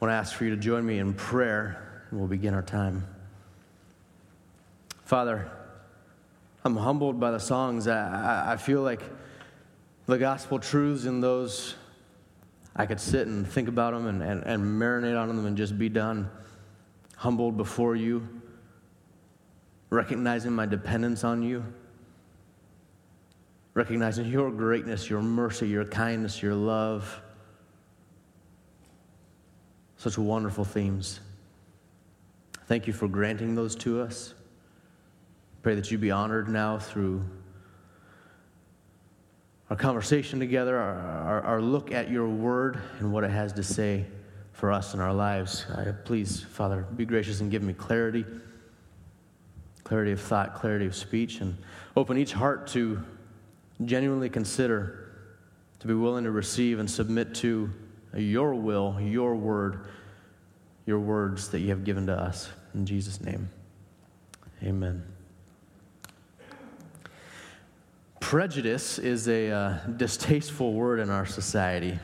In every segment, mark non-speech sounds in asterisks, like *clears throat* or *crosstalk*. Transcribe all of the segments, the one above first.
I want to ask for you to join me in prayer, and we'll begin our time. Father, I'm humbled by the songs. I, I feel like the gospel truths in those, I could sit and think about them and, and, and marinate on them and just be done. Humbled before you, recognizing my dependence on you, recognizing your greatness, your mercy, your kindness, your love. Such wonderful themes. Thank you for granting those to us. Pray that you be honored now through our conversation together, our, our, our, look at your word and what it has to say for us in our lives. I, please, Father, be gracious and give me clarity, clarity of thought, clarity of speech, and open each heart to genuinely consider, to be willing to receive and submit to your will, your word, your words that you have given to us. In Jesus' name, amen. Prejudice is a uh, distasteful word in our society.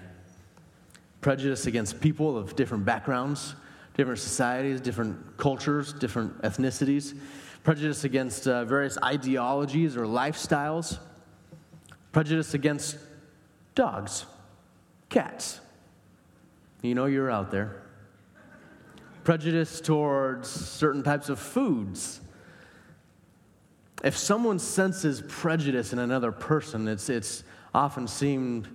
Prejudice against people of different backgrounds, different societies, different cultures, different ethnicities. Prejudice against uh, various ideologies or lifestyles. Prejudice against dogs, cats. You know you're out there. Prejudice towards certain types of foods if someone senses prejudice in another person, it's, it's often seemed,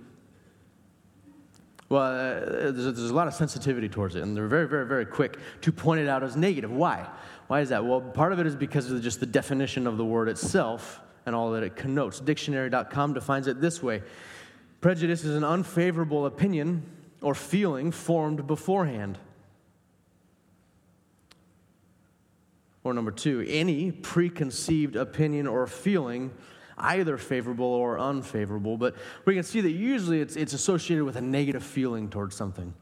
well, uh, there's, there's a lot of sensitivity towards it, and they're very, very, very quick to point it out as negative. Why? Why is that? Well, part of it is because of just the definition of the word itself and all that it connotes. Dictionary.com defines it this way Prejudice is an unfavorable opinion or feeling formed beforehand. Or number two, any preconceived opinion or feeling, either favorable or unfavorable. But we can see that usually it's, it's associated with a negative feeling towards something.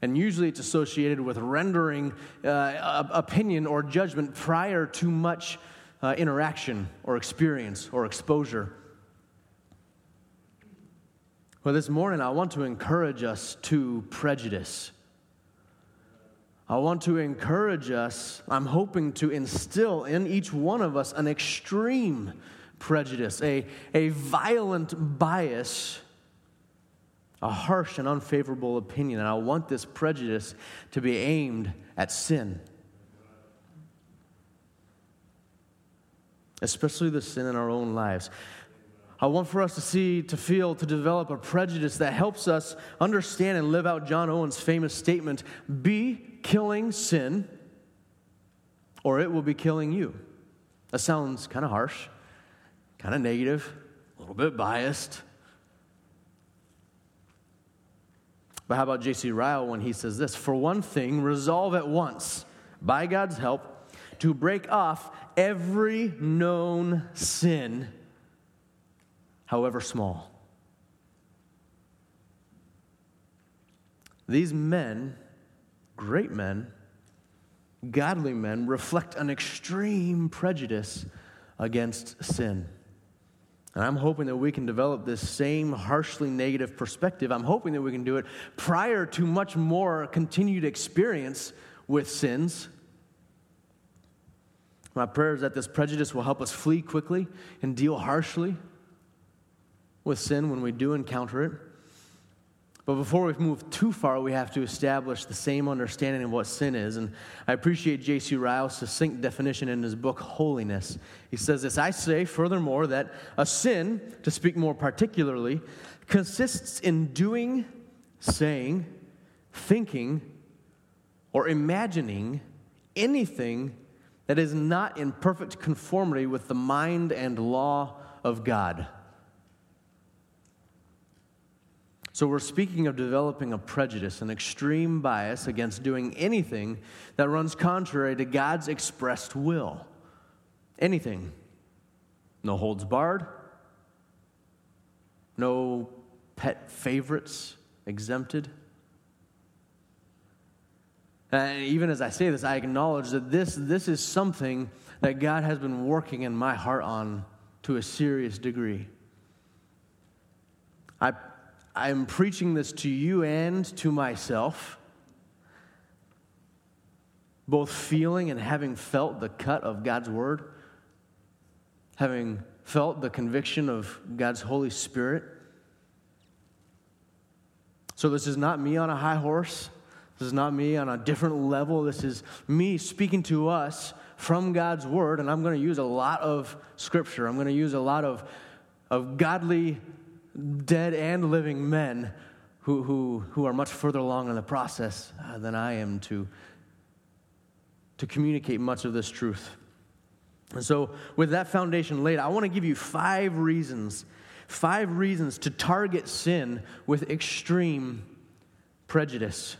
And usually it's associated with rendering uh, opinion or judgment prior to much uh, interaction or experience or exposure. Well, this morning I want to encourage us to prejudice. I want to encourage us, I'm hoping to instill in each one of us an extreme prejudice, a, a violent bias, a harsh and unfavorable opinion. And I want this prejudice to be aimed at sin. Especially the sin in our own lives. I want for us to see, to feel, to develop a prejudice that helps us understand and live out John Owen's famous statement be killing sin, or it will be killing you. That sounds kind of harsh, kind of negative, a little bit biased. But how about J.C. Ryle when he says this? For one thing, resolve at once, by God's help, to break off every known sin, however small. These men great men, godly men, reflect an extreme prejudice against sin. And I'm hoping that we can develop this same harshly negative perspective. I'm hoping that we can do it prior to much more continued experience with sins. My prayer is that this prejudice will help us flee quickly and deal harshly with sin when we do encounter it. But before we move too far, we have to establish the same understanding of what sin is. And I appreciate J.C. Ryle's succinct definition in his book, Holiness. He says this I say, furthermore, that a sin, to speak more particularly, consists in doing, saying, thinking, or imagining anything that is not in perfect conformity with the mind and law of God. So, we're speaking of developing a prejudice, an extreme bias against doing anything that runs contrary to God's expressed will. Anything. No holds barred, no pet favorites exempted. And even as I say this, I acknowledge that this, this is something that God has been working in my heart on to a serious degree. I I'm preaching this to you and to myself both feeling and having felt the cut of God's word, having felt the conviction of God's Holy Spirit. So, this is not me on a high horse. This is not me on a different level. This is me speaking to us from God's word. And I'm going to use a lot of scripture. I'm going to use a lot of, of godly, dead and living men who, who, who are much further along in the process uh, than I am to, to communicate much of this truth. And so, with that foundation laid, I want to give you five reasons, five reasons to target sin with extreme prejudice.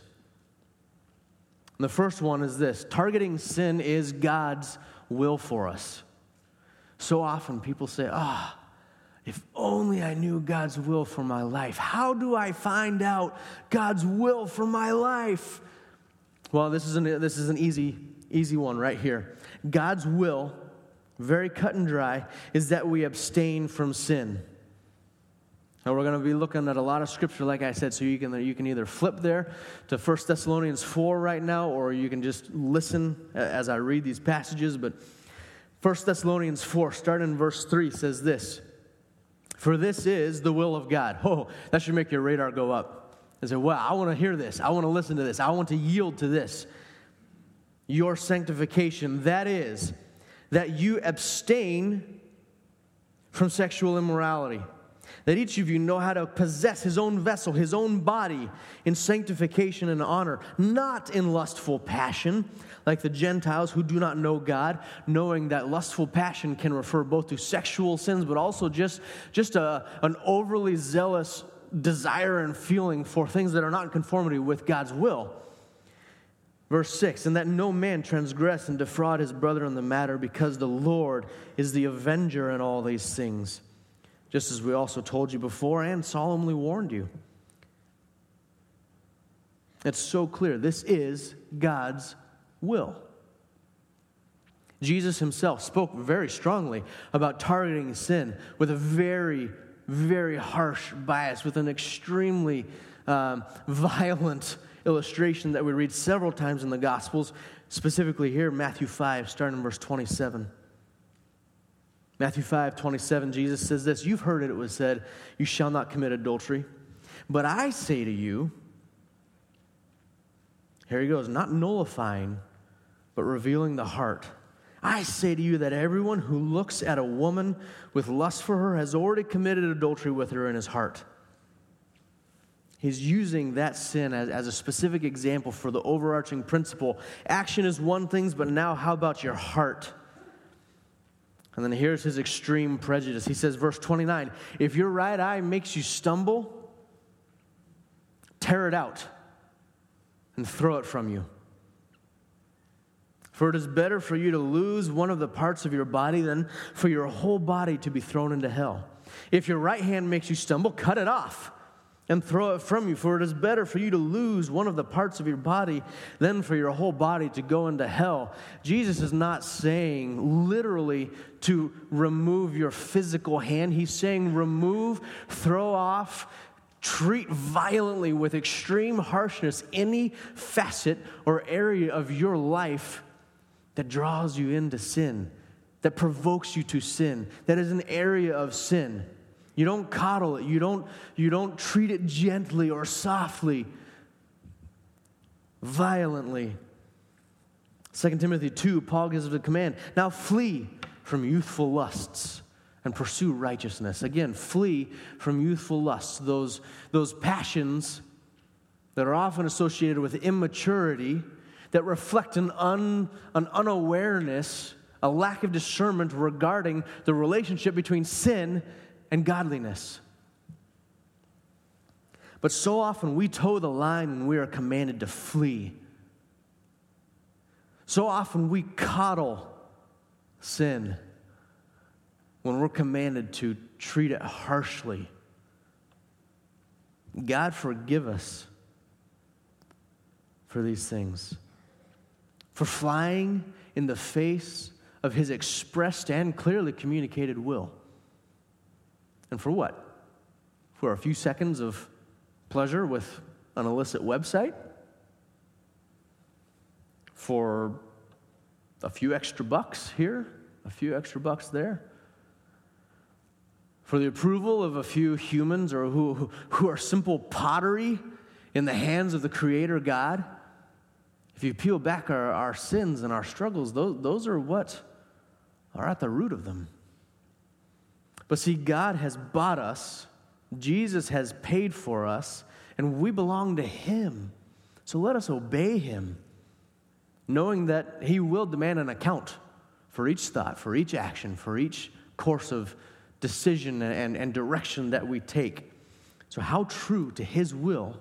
The first one is this targeting sin is God's will for us. So often people say, ah, oh, if only I knew God's will for my life. How do I find out God's will for my life? Well, this is an, this is an easy, easy one right here. God's will, very cut and dry, is that we abstain from sin. Now we're going to be looking at a lot of scripture, like I said, so you can, you can either flip there to 1 Thessalonians 4 right now, or you can just listen as I read these passages. But 1 Thessalonians 4, starting in verse 3, says this. For this is the will of God. *laughs* Oh, that should make your radar go up. And say, wow, I want to hear this. I want to listen to this. I want to yield to this. Your sanctification, that is, that you abstain from sexual immorality that each of you know how to possess his own vessel, his own body in sanctification and honor, not in lustful passion, like the Gentiles who do not know God, knowing that lustful passion can refer both to sexual sins, but also just, just a, an overly zealous desire and feeling for things that are not in conformity with God's will. Verse 6 And that no man transgress and defraud his brother in the matter, because the Lord is the avenger in all these things just as we also told you before and solemnly warned you. It's so clear. This is God's will. Jesus himself spoke very strongly about targeting sin with a very, very harsh bias, with an extremely um, *laughs* violent illustration that we read several times in the Gospels, specifically here, Matthew 5, starting in verse 27. Matthew 5 27, Jesus says this You've heard it, it was said, You shall not commit adultery. But I say to you, here he goes, not nullifying, but revealing the heart. I say to you that everyone who looks at a woman with lust for her has already committed adultery with her in his heart. He's using that sin as, as a specific example for the overarching principle. Action is one thing, but now how about your heart? And then here's his extreme prejudice. He says, verse 29 If your right eye makes you stumble, tear it out and throw it from you. For it is better for you to lose one of the parts of your body than for your whole body to be thrown into hell. If your right hand makes you stumble, cut it off and throw it from you. For it is better for you to lose one of the parts of your body than for your whole body to go into hell. Jesus is not saying literally to remove your physical hand, he's saying remove, throw off. Treat violently with extreme harshness any facet or area of your life that draws you into sin, that provokes you to sin, that is an area of sin. You don't coddle it. You don't, you don't treat it gently or softly, violently. 2 Timothy 2, Paul gives the command now flee from youthful lusts and pursue righteousness. Again, flee from youthful lusts, those, those passions that are often associated with immaturity, that reflect an, un, an unawareness, a lack of discernment regarding the relationship between sin and godliness. But so often we toe the line when we are commanded to flee. So often we coddle sin when we're commanded to treat it harshly. God forgive us for these things, for flying in the face of his expressed and clearly communicated will. And for what? For a few seconds of pleasure with an illicit website? for a few extra bucks here, a few extra bucks there, for the approval of a few humans or who, who are simple pottery in the hands of the Creator God. If you peel back our, our sins and our struggles, those, those are what are at the root of them. But see, God has bought us, Jesus has paid for us, and we belong to Him. So let us obey Him, knowing that He will demand an account for each thought, for each action, for each course of decision and, and direction that we take. So, how true to His will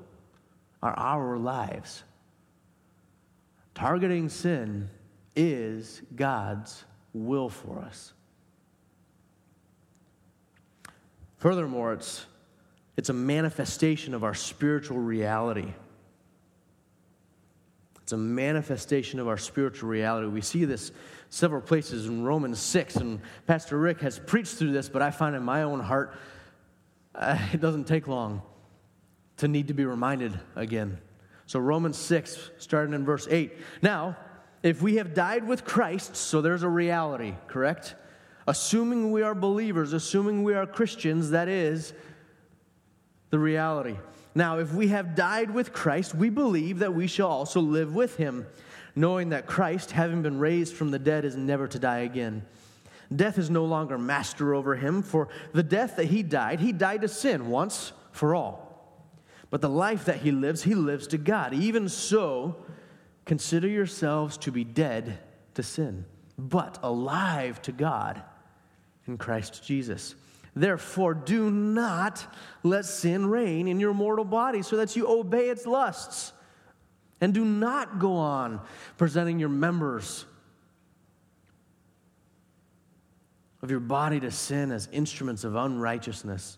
are our lives? Targeting sin is God's will for us. Furthermore, it's, it's a manifestation of our spiritual reality. It's a manifestation of our spiritual reality. We see this several places in Romans 6, and Pastor Rick has preached through this, but I find in my own heart uh, *laughs* it doesn't take long to need to be reminded again. So, Romans 6, starting in verse 8. Now, if we have died with Christ, so there's a reality, correct? Assuming we are believers, assuming we are Christians, that is the reality. Now, if we have died with Christ, we believe that we shall also live with him, knowing that Christ, having been raised from the dead, is never to die again. Death is no longer master over him, for the death that he died, he died to sin once for all. But the life that he lives, he lives to God. Even so, consider yourselves to be dead to sin, but alive to God in Christ Jesus. Therefore, do not let sin reign in your mortal body so that you obey its lusts. And do not go on presenting your members of your body to sin as instruments of unrighteousness.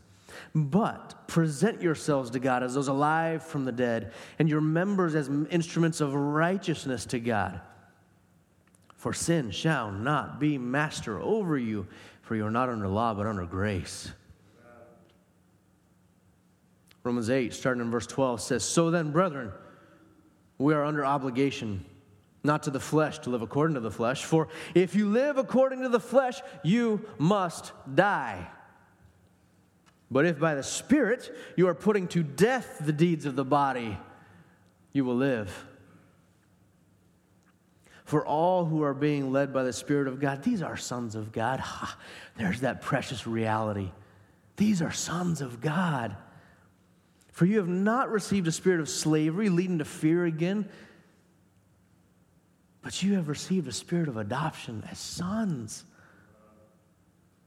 But present yourselves to God as those alive from the dead, and your members as instruments of righteousness to God. For sin shall not be master over you, for you are not under law, but under grace. Romans 8, starting in verse 12, says, So then, brethren, we are under obligation, not to the flesh, to live according to the flesh. For if you live according to the flesh, you must die. But if by the Spirit you are putting to death the deeds of the body, you will live. For all who are being led by the Spirit of God, these are sons of God. *laughs* Ha, there's that precious reality. These are sons of God. For you have not received a spirit of slavery leading to fear again, but you have received a spirit of adoption as sons,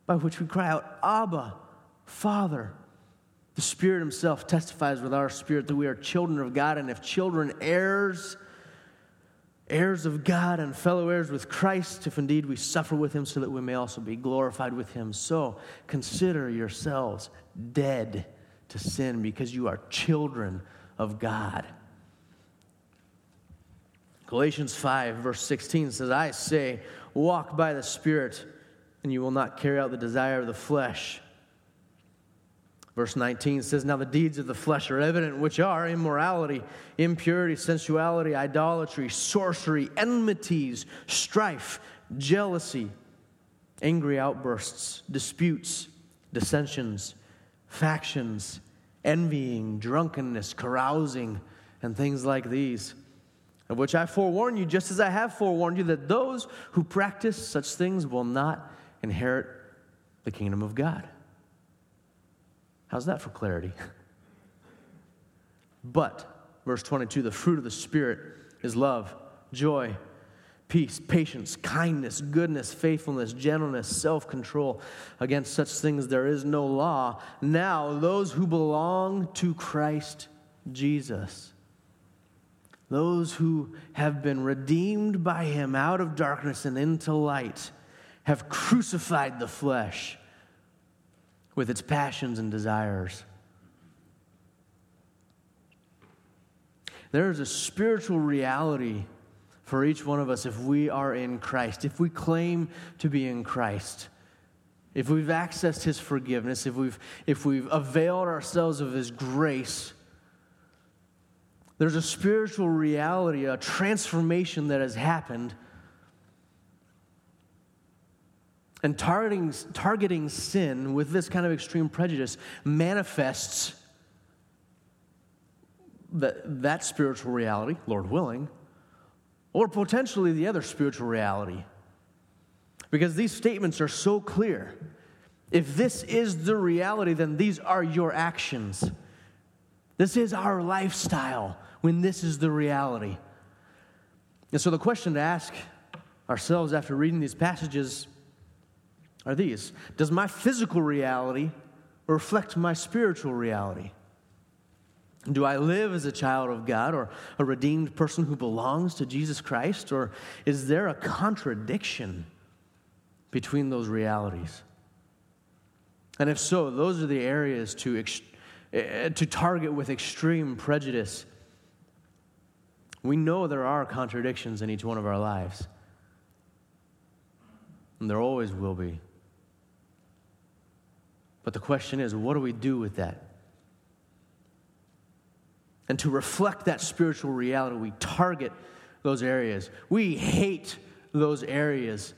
by which we cry out, Abba, Father. The Spirit Himself testifies with our spirit that we are children of God, and if children, heirs heirs of God and fellow heirs with Christ, if indeed we suffer with him, so that we may also be glorified with him. So consider yourselves dead to sin because you are children of God. Galatians 5, verse 16 says, I say, walk by the Spirit, and you will not carry out the desire of the flesh. Verse 19 says, Now the deeds of the flesh are evident, which are immorality, impurity, sensuality, idolatry, sorcery, enmities, strife, jealousy, angry outbursts, disputes, dissensions, factions, envying, drunkenness, carousing, and things like these. Of which I forewarn you, just as I have forewarned you, that those who practice such things will not inherit the kingdom of God. How's that for clarity? *laughs* but, verse 22, the fruit of the Spirit is love, joy, peace, patience, kindness, goodness, faithfulness, gentleness, self control. Against such things there is no law. Now, those who belong to Christ Jesus, those who have been redeemed by him out of darkness and into light, have crucified the flesh with its passions and desires. There is a spiritual reality for each one of us if we are in Christ, if we claim to be in Christ, if we've accessed His forgiveness, if we've, if we've availed ourselves of His grace, There's a spiritual reality, a transformation that has happened. And targeting, targeting sin with this kind of extreme prejudice manifests that, that spiritual reality, Lord willing, or potentially the other spiritual reality. Because these statements are so clear. If this is the reality, then these are your actions. This is our lifestyle when this is the reality. And so the question to ask ourselves after reading these passages are these Does my physical reality reflect my spiritual reality? Do I live as a child of God or a redeemed person who belongs to Jesus Christ? Or is there a contradiction between those realities? And if so, those are the areas to, uh, to target with extreme prejudice. We know there are contradictions in each one of our lives, and there always will be. But the question is, what do we do with that? And to reflect that spiritual reality, we target those areas. We hate those areas.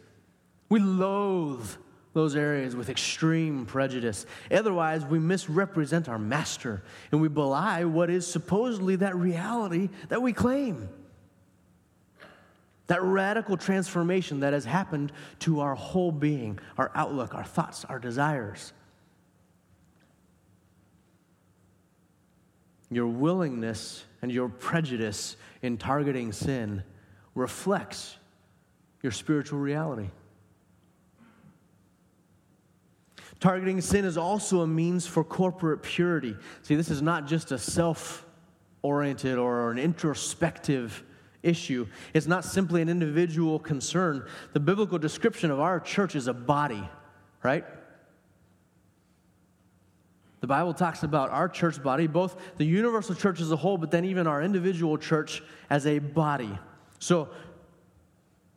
We loathe those areas with extreme prejudice. Otherwise, we misrepresent our master and we belie what is supposedly that reality that we claim. That radical transformation that has happened to our whole being, our outlook, our thoughts, our desires. Your willingness and your prejudice in targeting sin reflects your spiritual reality. Targeting sin is also a means for corporate purity. See, this is not just a self oriented or an introspective issue, it's not simply an individual concern. The biblical description of our church is a body, right? The Bible talks about our church body, both the universal church as a whole, but then even our individual church as a body. So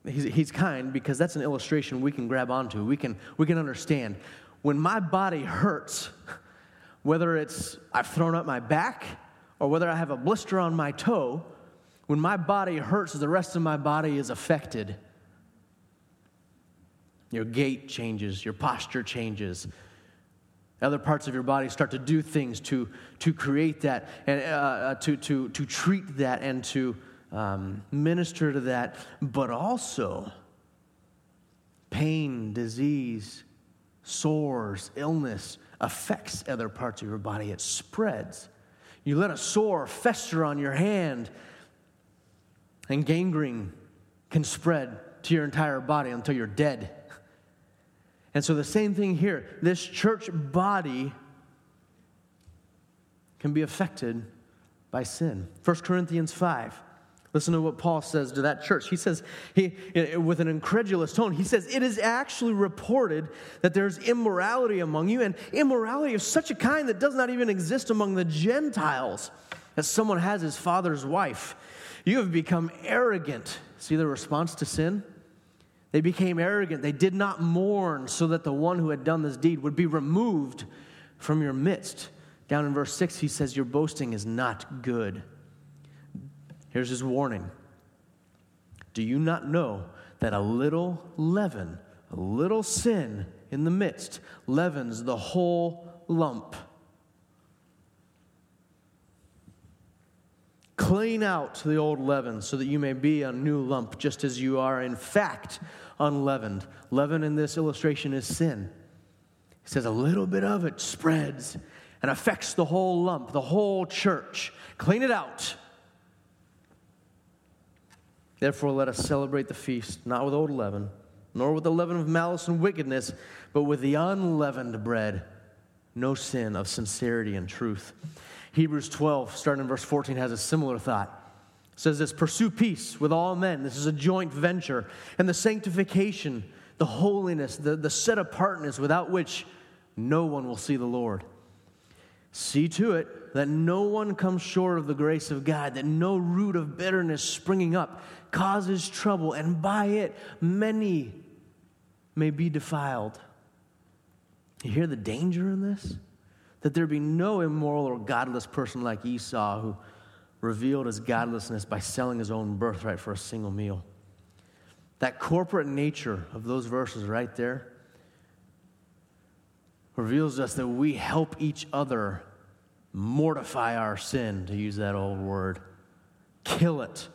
he's, he's kind because that's an illustration we can grab onto, we can, we can understand. When my body hurts, whether it's I've thrown up my back or whether I have a blister on my toe, when my body hurts, the rest of my body is affected. Your gait changes, your posture changes, other parts of your body start to do things to, to create that and uh, uh, to, to, to treat that and to um, minister to that, but also pain, disease, sores, illness affects other parts of your body. It spreads. You let a sore fester on your hand, and gangrene can spread to your entire body until you're dead. And so the same thing here. This church body can be affected by sin. 1 Corinthians 5. Listen to what Paul says to that church. He says, he, with an incredulous tone, he says, It is actually reported that there's immorality among you, and immorality of such a kind that does not even exist among the Gentiles, as someone has his father's wife. You have become arrogant. See the response to sin? They became arrogant. They did not mourn so that the one who had done this deed would be removed from your midst. Down in verse 6, he says, Your boasting is not good. Here's his warning Do you not know that a little leaven, a little sin in the midst, leavens the whole lump? Clean out the old leaven so that you may be a new lump, just as you are, in fact, unleavened. Leaven in this illustration is sin. He says a little bit of it spreads and affects the whole lump, the whole church. Clean it out. Therefore, let us celebrate the feast, not with old leaven, nor with the leaven of malice and wickedness, but with the unleavened bread, no sin of sincerity and truth. Hebrews 12, starting in verse 14, has a similar thought. It says this Pursue peace with all men. This is a joint venture. And the sanctification, the holiness, the, the set apartness without which no one will see the Lord. See to it that no one comes short of the grace of God, that no root of bitterness springing up causes trouble, and by it many may be defiled. You hear the danger in this? That there be no immoral or godless person like Esau who revealed his godlessness by selling his own birthright for a single meal. That corporate nature of those verses right there reveals us that we help each other mortify our sin, to use that old word, kill it.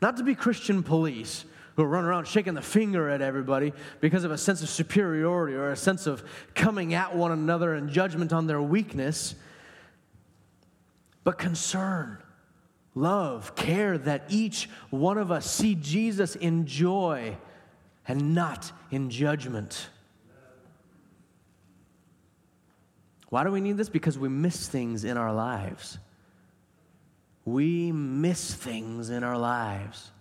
Not to be Christian police who run around shaking the finger at everybody because of a sense of superiority or a sense of coming at one another and judgment on their weakness, but concern, love, care that each one of us see Jesus in joy and not in judgment. Why do we need this? Because we miss things in our lives. We miss things in our lives.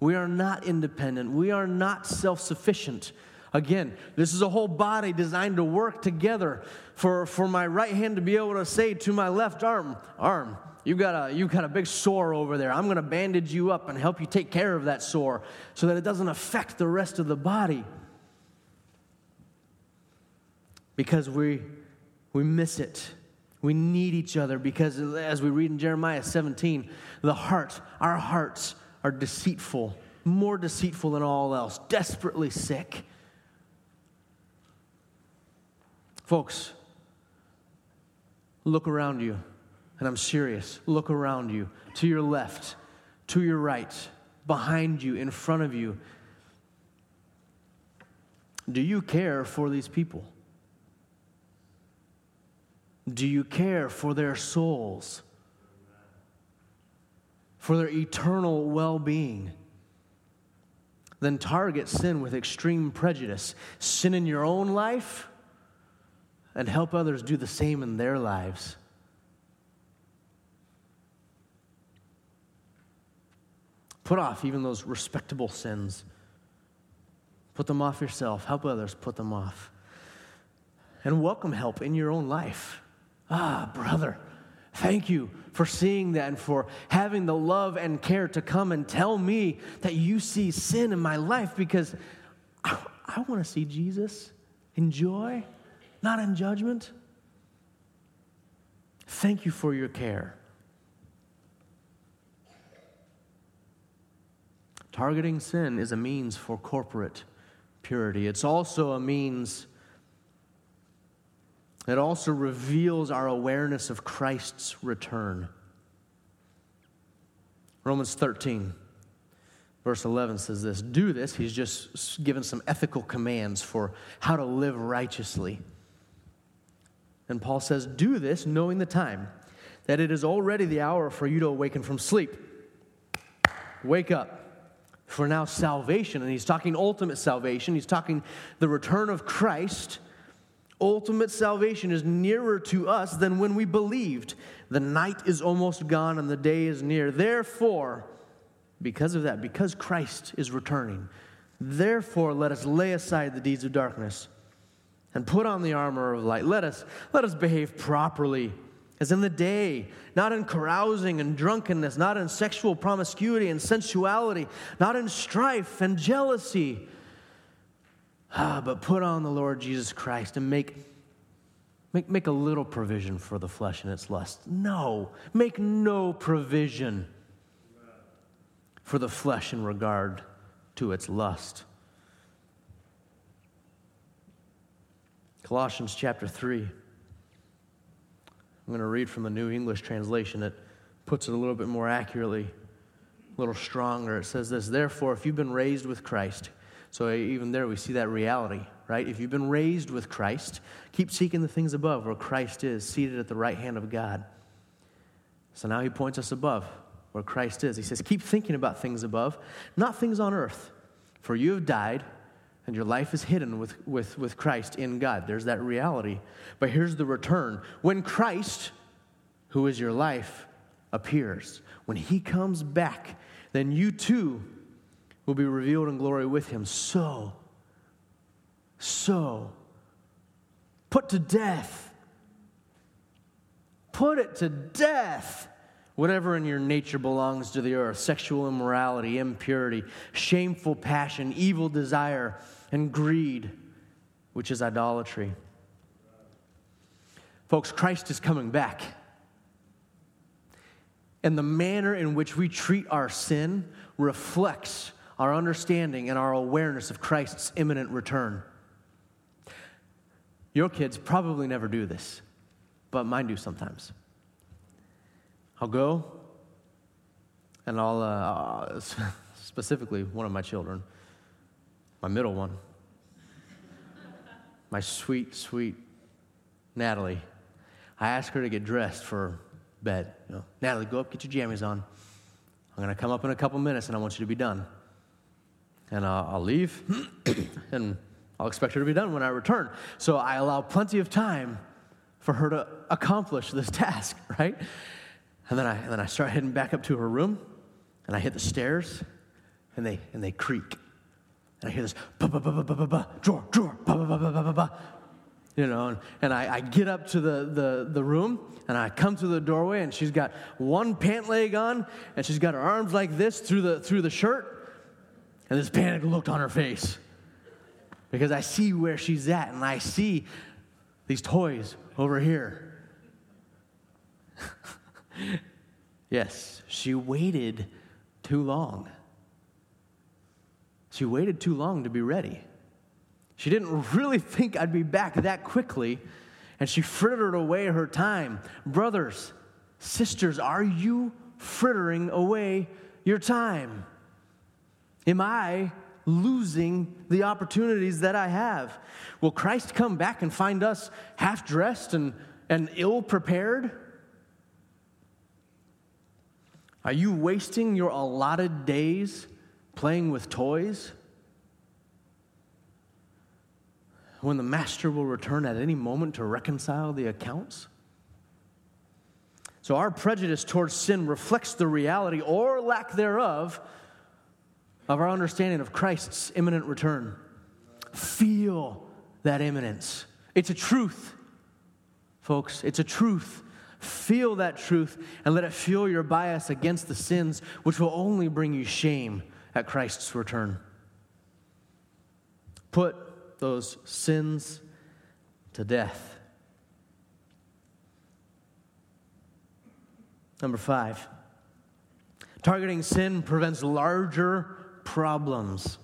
We are not independent. We are not self sufficient. Again, this is a whole body designed to work together for, for my right hand to be able to say to my left arm, arm, you've got a you've got a big sore over there. I'm going to bandage you up and help you take care of that sore so that it doesn't affect the rest of the body. Because we we miss it. We need each other because, as we read in Jeremiah 17, the heart, our hearts are deceitful, more deceitful than all else, desperately sick. Folks, look around you, and I'm serious. Look around you, to your left, to your right, behind you, in front of you. Do you care for these people? Do you care for their souls? For their eternal well being? Then target sin with extreme prejudice. Sin in your own life and help others do the same in their lives. Put off even those respectable sins. Put them off yourself. Help others put them off. And welcome help in your own life. Ah, brother, thank you for seeing that and for having the love and care to come and tell me that you see sin in my life because I, I want to see Jesus in joy, not in judgment. Thank you for your care. Targeting sin is a means for corporate purity. It's also a means it also reveals our awareness of Christ's return. Romans 13, verse 11 says this Do this. He's just given some ethical commands for how to live righteously. And Paul says, Do this knowing the time, that it is already the hour for you to awaken from sleep. Wake up. For now, salvation, and he's talking ultimate salvation, he's talking the return of Christ Ultimate salvation is nearer to us than when we believed. The night is almost gone and the day is near. Therefore, because of that, because Christ is returning, therefore let us lay aside the deeds of darkness and put on the armor of light. Let us, let us behave properly as in the day, not in carousing and drunkenness, not in sexual promiscuity and sensuality, not in strife and jealousy Ah, but put on the Lord Jesus Christ and make, make, make a little provision for the flesh and its lust. No, make no provision for the flesh in regard to its lust. Colossians chapter 3. I'm going to read from the New English translation. It puts it a little bit more accurately, a little stronger. It says this Therefore, if you've been raised with Christ, so even there, we see that reality, right? If you've been raised with Christ, keep seeking the things above where Christ is, seated at the right hand of God. So now he points us above where Christ is. He says, Keep thinking about things above, not things on earth. For you have died, and your life is hidden with, with, with Christ in God. There's that reality. But here's the return. When Christ, who is your life, appears, when he comes back, then you too will be revealed in glory with him. So, so, put to death, put it to death. Whatever in your nature belongs to the earth sexual immorality, impurity, shameful passion, evil desire, and greed, which is idolatry. Folks, Christ is coming back. and the manner in which we treat our sin reflects our understanding and our awareness of Christ's imminent return. Your kids probably never do this, but mine do sometimes. I'll go and I'll, uh, *laughs* specifically one of my children, my middle one, my sweet, sweet Natalie. I ask her to get dressed for bed. You know, Natalie, go up, get your jammies on. I'm going to come up in a couple minutes and I want you to be done. And uh, I'll leave and I'll expect her to be done when I return. So I allow plenty of time for her to accomplish this task, right? And then I, and then I start heading back up to her room and I hit the stairs and they, and they creak. And I hear this, ba ba ba ba ba ba ba, drawer, drawer, ba ba ba ba ba ba ba. You know, and, and I, I get up to the, the, the room and I come through the doorway and she's got one pant leg on and she's got her arms like this through the, through the shirt and this panic looked on her face because I see where she's at and I see these toys over here. *laughs* yes, she waited too long. She waited too long to be ready. She didn't really think I'd be back that quickly, and she frittered away her time. Brothers, sisters, are you frittering away your time? Am I losing the opportunities that I have? Will Christ come back and find us half dressed and, and ill prepared? Are you wasting your allotted days playing with toys? when the master will return at any moment to reconcile the accounts? So, our prejudice towards sin reflects the reality or lack thereof of our understanding of Christ's imminent return. Feel that imminence. It's a truth, folks. It's a truth. Feel that truth and let it fuel your bias against the sins, which will only bring you shame at Christ's return. Put those sins to death. Number five, targeting sin prevents larger problems.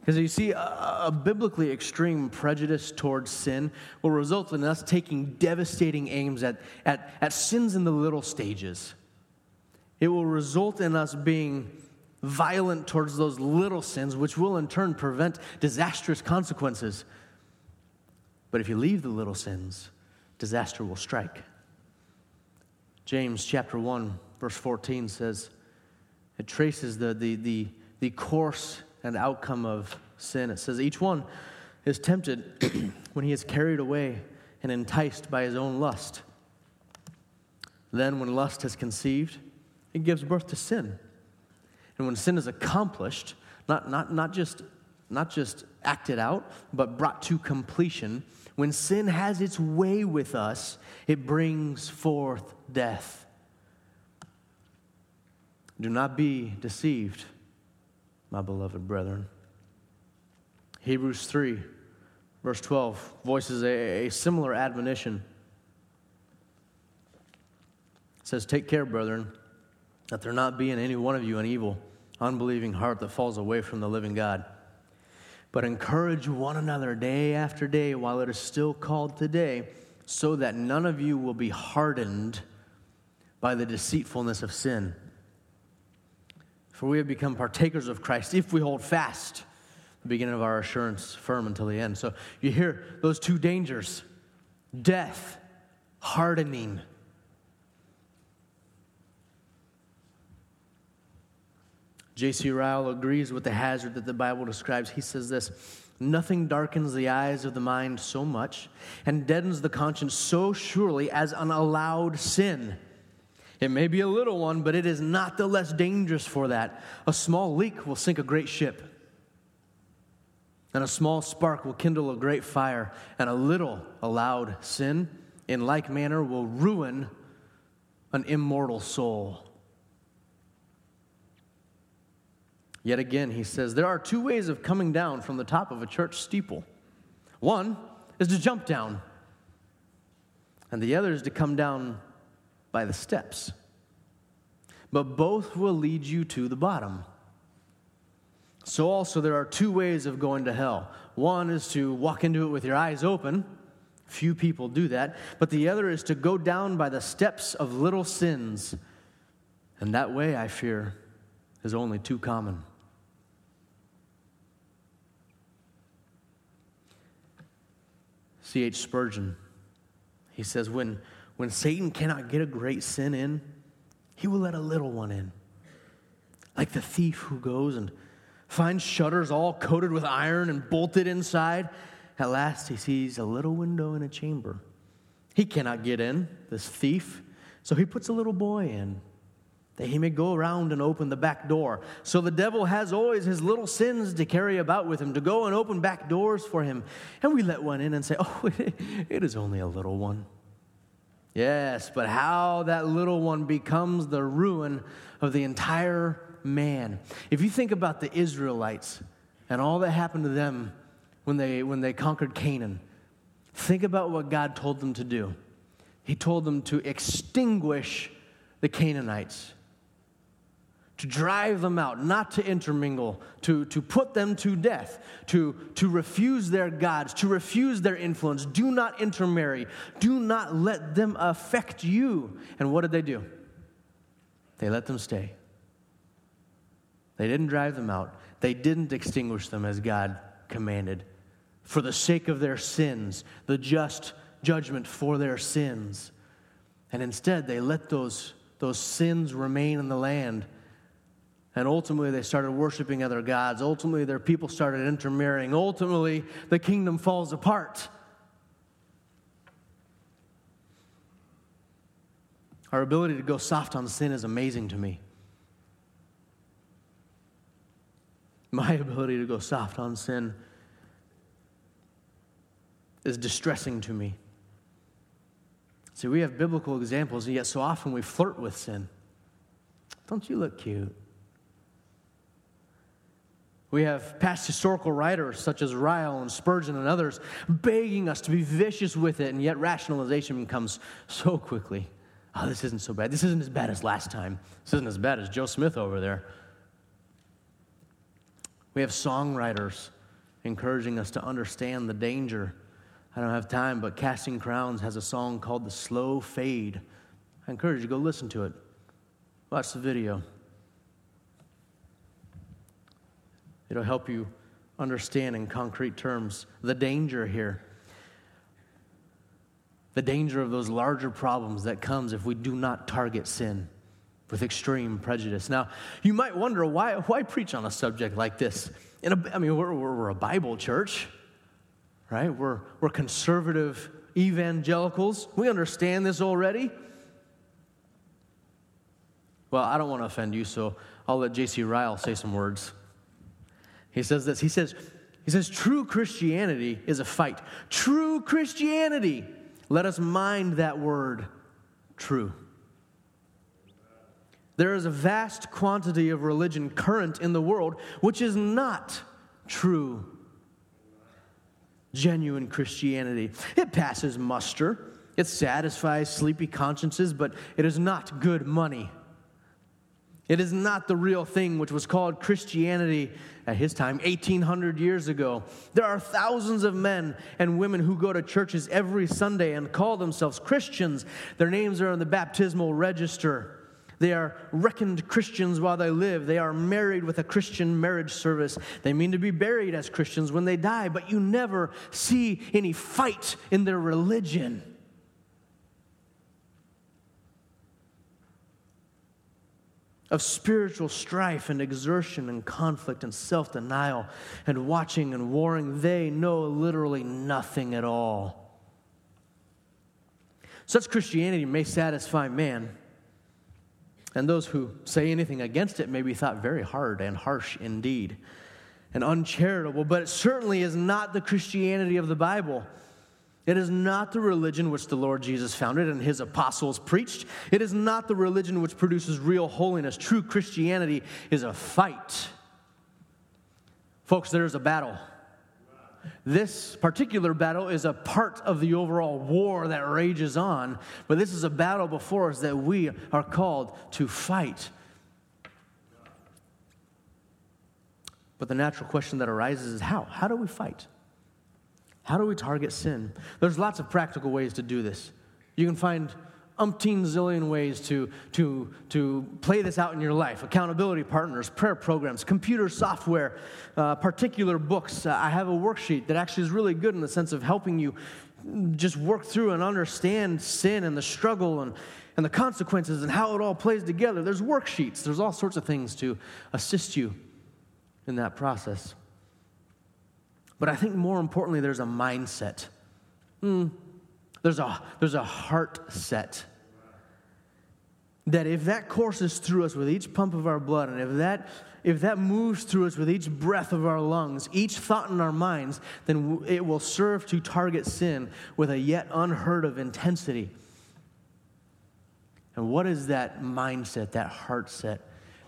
Because you see, a, a, biblically extreme prejudice towards sin will result in us taking devastating aims at, at, at sins in the little stages. It will result in us being violent towards those little sins, which will in turn prevent disastrous consequences. But if you leave the little sins, disaster will strike. James chapter 1, verse 14 says, it traces the, the, the, the course and outcome of sin. It says, Each one is tempted *clears throat* when he is carried away and enticed by his own lust. Then, when lust has conceived, it gives birth to sin. And when sin is accomplished, not, not, not, just, not just acted out, but brought to completion, when sin has its way with us, it brings forth death. Do not be deceived, my beloved brethren. Hebrews 3, verse 12, voices a, a similar admonition. It says, Take care, brethren, that there not be in any one of you an evil unbelieving heart that falls away from the living God. But encourage one another day after day while it is still called today, so that none of you will be hardened by the deceitfulness of sin. For we have become partakers of Christ if we hold fast the beginning of our assurance firm until the end. So you hear those two dangers death, hardening. J.C. Ryle agrees with the hazard that the Bible describes. He says this Nothing darkens the eyes of the mind so much and deadens the conscience so surely as an allowed sin. It may be a little one, but it is not the less dangerous for that. A small leak will sink a great ship, and a small spark will kindle a great fire, and a little allowed sin, in like manner, will ruin an immortal soul. Yet again, he says there are two ways of coming down from the top of a church steeple. One is to jump down, and the other is to come down by the steps. but both will lead you to the bottom. So, also, there are two ways of going to hell. One is to walk into it with your eyes open. Few people do that. But the other is to go down by the steps of little sins. And that way, I fear, is only too common. C.H. Spurgeon, he says, when, when Satan cannot get a great sin in, he will let a little one in. Like the thief who goes and finds shutters all coated with iron and bolted inside. At last, he sees a little window in a chamber. He cannot get in, this thief, so he puts a little boy in that he may go around and open the back door. So the devil has always his little sins to carry about with him, to go and open back doors for him. And we let one in and say, Oh, *laughs* it is only a little one. Yes, but how that little one becomes the ruin of the entire man. If you think about the Israelites and all that happened to them when they, when they conquered Canaan, think about what God told them to do. He told them to extinguish the Canaanites to drive them out, not to intermingle, to, to put them to death, to, to refuse their gods, to refuse their influence. Do not intermarry. Do not let them affect you. And what did they do? They let them stay. They didn't drive them out, they didn't extinguish them as God commanded. For the sake of their sins, the just judgment for their sins. And instead, they let those, those sins remain in the land and ultimately, they started worshiping other gods. Ultimately, their people started intermarrying. Ultimately, the kingdom falls apart. Our ability to go soft on sin is amazing to me. My ability to go soft on sin is distressing to me. See, we have biblical examples, and yet so often we flirt with sin. Don't you look cute? We have past historical writers such as Ryle and Spurgeon and others begging us to be vicious with it, and yet rationalization comes so quickly. Oh, this isn't so bad. This isn't as bad as last time. This isn't as bad as Joe Smith over there. We have songwriters encouraging us to understand the danger. I don't have time, but Casting Crowns has a song called The Slow Fade. I encourage you to go listen to it. Watch the video. It'll help you understand in concrete terms the danger here. The danger of those larger problems that comes if we do not target sin with extreme prejudice. Now, you might wonder why, why preach on a subject like this? In a, I mean, we're, we're, we're a Bible church, right? We're, we're conservative evangelicals. We understand this already. Well, I don't want to offend you, so I'll let J.C. Ryle say some words. He says this. He says, he says, true Christianity is a fight. True Christianity. Let us mind that word, true. There is a vast quantity of religion current in the world which is not true, genuine Christianity. It passes muster, it satisfies sleepy consciences, but it is not good money. It is not the real thing, which was called Christianity at his time, 1800 years ago. There are thousands of men and women who go to churches every Sunday and call themselves Christians. Their names are in the baptismal register. They are reckoned Christians while they live. They are married with a Christian marriage service. They mean to be buried as Christians when they die, but you never see any fight in their religion. Of spiritual strife and exertion and conflict and self denial and watching and warring, they know literally nothing at all. Such Christianity may satisfy man, and those who say anything against it may be thought very hard and harsh indeed and uncharitable, but it certainly is not the Christianity of the Bible. It is not the religion which the Lord Jesus founded and his apostles preached. It is not the religion which produces real holiness. True Christianity is a fight. Folks, there is a battle. This particular battle is a part of the overall war that rages on, but this is a battle before us that we are called to fight. But the natural question that arises is how? How do we fight? How do we target sin? There's lots of practical ways to do this. You can find umpteen zillion ways to, to, to play this out in your life accountability partners, prayer programs, computer software, uh, particular books. Uh, I have a worksheet that actually is really good in the sense of helping you just work through and understand sin and the struggle and, and the consequences and how it all plays together. There's worksheets, there's all sorts of things to assist you in that process. But I think more importantly, there's a mindset. Mm, there's, a, there's a heart set. That if that courses through us with each pump of our blood, and if that, if that moves through us with each breath of our lungs, each thought in our minds, then it will serve to target sin with a yet unheard of intensity. And what is that mindset, that heart set?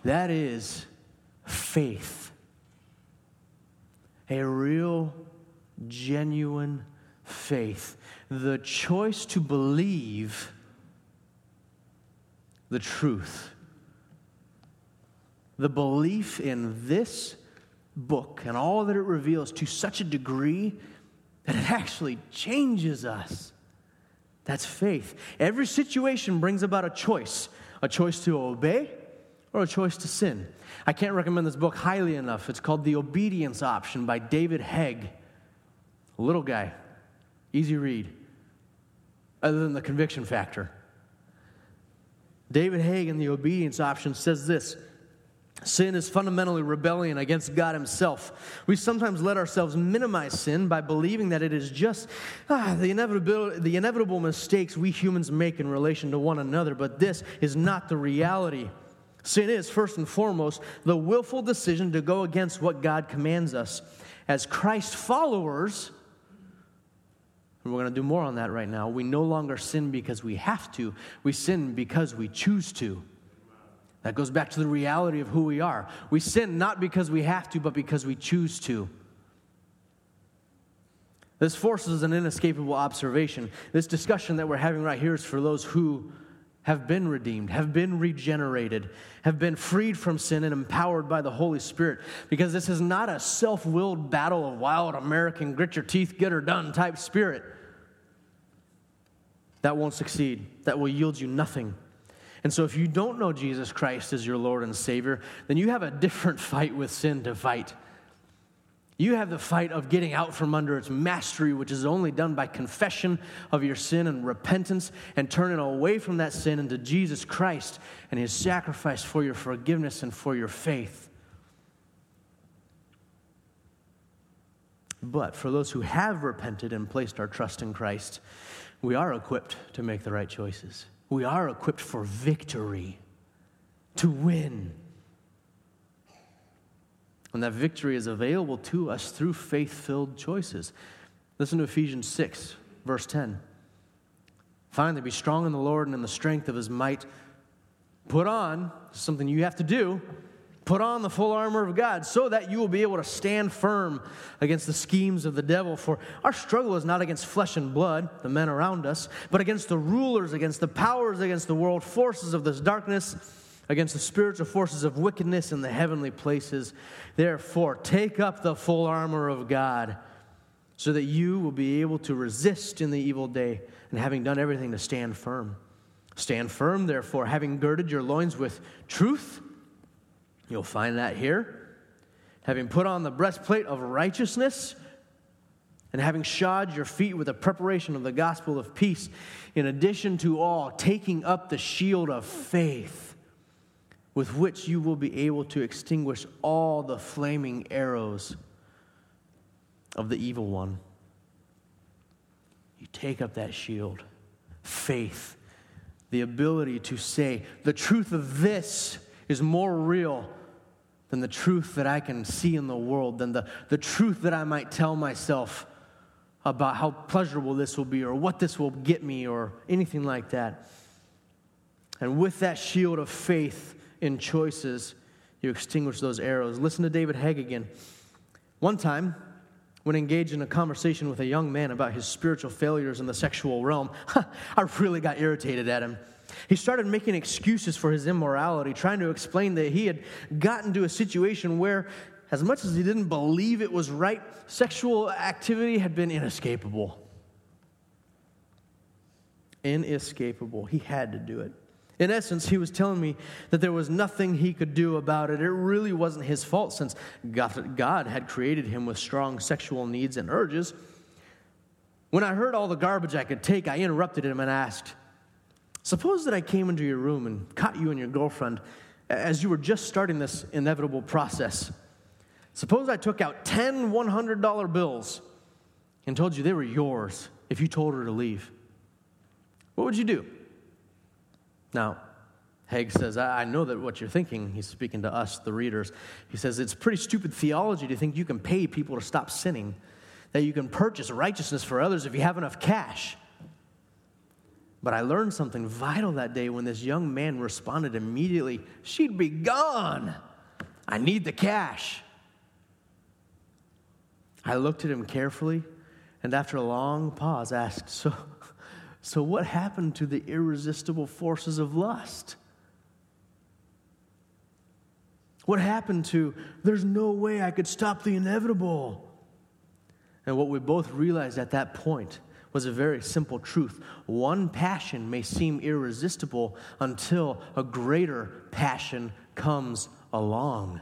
That is faith a real, genuine faith. The choice to believe the truth. The belief in this book and all that it reveals to such a degree that it actually changes us. That's faith. Every situation brings about a choice a choice to obey or a choice to sin. I can't recommend this book highly enough. It's called The Obedience Option by David. A little guy, easy read, other than the conviction factor. David Hegg in The Obedience Option says this Sin is fundamentally rebellion against God Himself. We sometimes let ourselves minimize sin by believing that it is just ah, the, the inevitable mistakes we humans make in relation to one another, but this is not the reality. Sin is, first and foremost, the willful decision to go against what God commands us. As Christ followers, and we're going to do more on that right now, we no longer sin because we have to, we sin because we choose to. That goes back to the reality of who we are. We sin not because we have to, but because we choose to. This forces an inescapable observation. This discussion that we're having right here is for those who have been redeemed, have been regenerated, have been freed from sin and empowered by the Holy Spirit. Because this is not a self willed battle of wild American grit your teeth, get her done type spirit. That won't succeed, that will yield you nothing. And so, if you don't know Jesus Christ as your Lord and Savior, then you have a different *laughs* fight with sin to fight. You have the fight of getting out from under its mastery, which is only done by confession of your sin and repentance and turning away from that sin into Jesus Christ and his sacrifice for your forgiveness and for your faith. But for those who have repented and placed our trust in Christ, we are equipped to make the right choices. We are equipped for victory, to win. And that victory is available to us through faith filled choices. Listen to Ephesians 6, verse 10. Finally, be strong in the Lord and in the strength of his might. Put on something you have to do. Put on the full armor of God so that you will be able to stand firm against the schemes of the devil. For our struggle is not against flesh and blood, the men around us, but against the rulers, against the powers, against the world forces of this darkness against the spiritual forces of wickedness in the heavenly places. Therefore, take up the full armor of God so that you will be able to resist in the evil day and having done everything to stand firm. Stand firm, therefore, having girded your loins with truth. You'll find that here. Having put on the breastplate of righteousness and having shod your feet with the preparation of the gospel of peace, in addition to all, taking up the shield of faith with which you will be able to extinguish all the flaming arrows of the evil one. You take up that shield, faith, the ability to say, the truth of this is more real than the truth that I can see in the world, than the, the truth that I might tell myself about how pleasurable this will be or what this will get me or anything like that. And with that shield of faith, in choices, you extinguish those arrows. Listen to David Hegg again. One time, when engaged in a conversation with a young man about his spiritual failures in the sexual realm, *laughs* I really got irritated at him. He started making excuses for his immorality, trying to explain that he had gotten to a situation where as much as he didn't believe it was right, sexual activity had been inescapable. Inescapable. He had to do it. In essence, he was telling me that there was nothing he could do about it. It really wasn't his fault since God had created him with strong sexual needs and urges. When I heard all the garbage I could take, I interrupted him and asked, Suppose that I came into your room and caught you and your girlfriend as you were just starting this inevitable process. Suppose I took out 10 $100 bills and told you they were yours if you told her to leave. What would you do? Now, Hegg says, I know that what you're thinking. He's speaking to us, the readers. He says, It's pretty stupid theology to think you can pay people to stop sinning, that you can purchase righteousness for others if you have enough cash. But I learned something vital that day when this young man responded immediately She'd be gone. I need the cash. I looked at him carefully and after a long pause asked, So, so what happened to the irresistible forces of lust? What happened to, there's no way I could stop the inevitable? And what we both realized at that point was a very simple truth. One passion may seem irresistible until a greater passion comes along.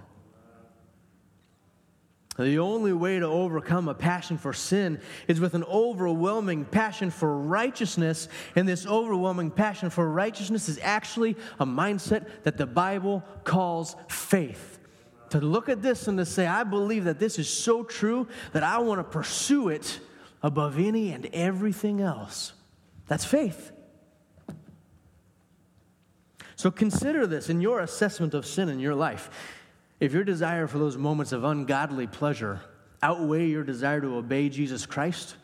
The only way to overcome a passion for sin is with an overwhelming passion for righteousness. And this overwhelming passion for righteousness is actually a mindset that the Bible calls faith. To look at this and to say, I believe that this is so true that I want to pursue it above any and everything else. That's faith. So consider this in your assessment of sin in your life. If your desire for those moments of ungodly pleasure outweigh your desire to obey Jesus Christ,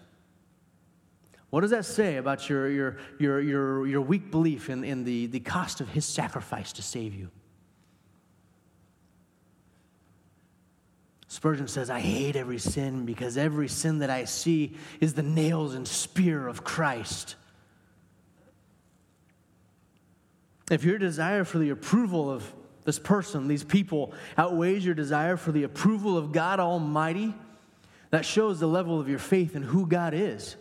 what does that say about your, your, your, your, your weak belief in, in the, the cost of his sacrifice to save you? Spurgeon says, I hate every sin because every sin that I see is the nails and spear of Christ. If your desire for the approval of this person, these people, outweighs your desire for the approval of God Almighty, that shows the level of your faith in who God is.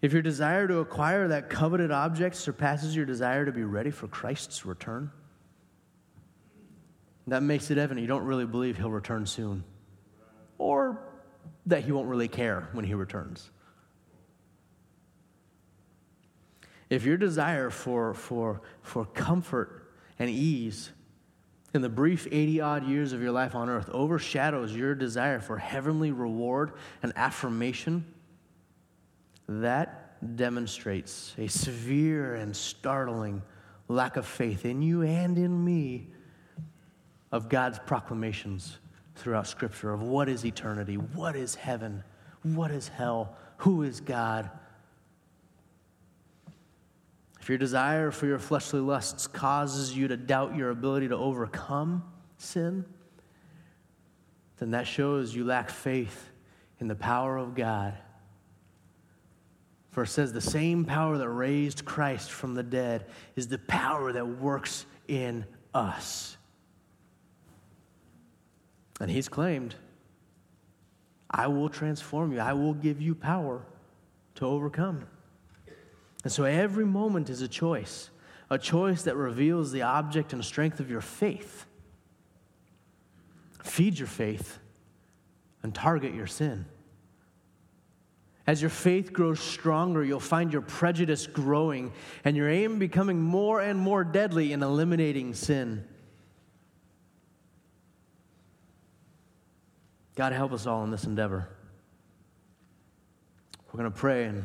If your desire to acquire that coveted object surpasses your desire to be ready for Christ's return, that makes it evident you don't really believe he'll return soon, or that he won't really care when he returns. If your desire for, for, for comfort and ease in the brief 80 odd years of your life on earth overshadows your desire for heavenly reward and affirmation, that demonstrates a severe and startling lack of faith in you and in me of God's proclamations throughout Scripture of what is eternity, what is heaven, what is hell, who is God. If your desire for your fleshly lusts causes you to doubt your ability to overcome sin, then that shows you lack faith in the power of God. For it says, the same power that raised Christ from the dead is the power that works in us. And he's claimed, I will transform you, I will give you power to overcome. And so every moment is a choice, a choice that reveals the object and strength of your faith. Feed your faith and target your sin. As your faith grows stronger, you'll find your prejudice growing and your aim becoming more and more deadly in eliminating sin. God, help us all in this endeavor. We're going to pray, and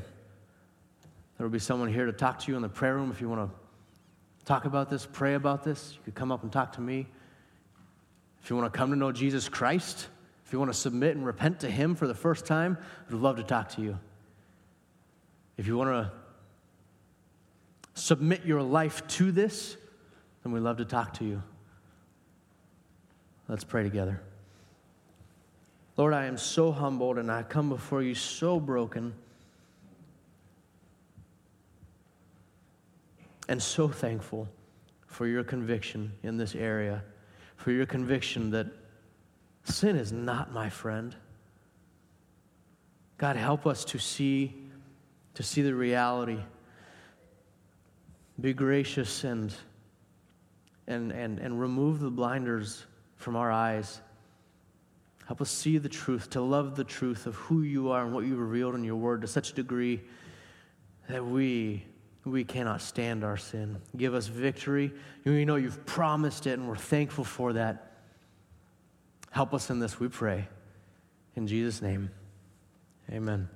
there will be someone here to talk to you in the prayer room if you want to talk about this, pray about this. You could come up and talk to me. If you want to come to know Jesus Christ, if you want to submit and repent to Him for the first time, I'd love to talk to you. If you want to submit your life to this, then we'd love to talk to you. Let's pray together. Lord, I am so humbled and I come before you so broken and so thankful for your conviction in this area, for your conviction that sin is not my friend. God, help us to see, to see the reality. Be gracious and, and, and, and remove the blinders from our eyes. Help us see the truth, to love the truth of who you are and what you revealed in your word to such a degree that we, we cannot stand our sin. Give us victory. We know you've promised it, and we're thankful for that. Help us in this, we pray. In Jesus' name, amen.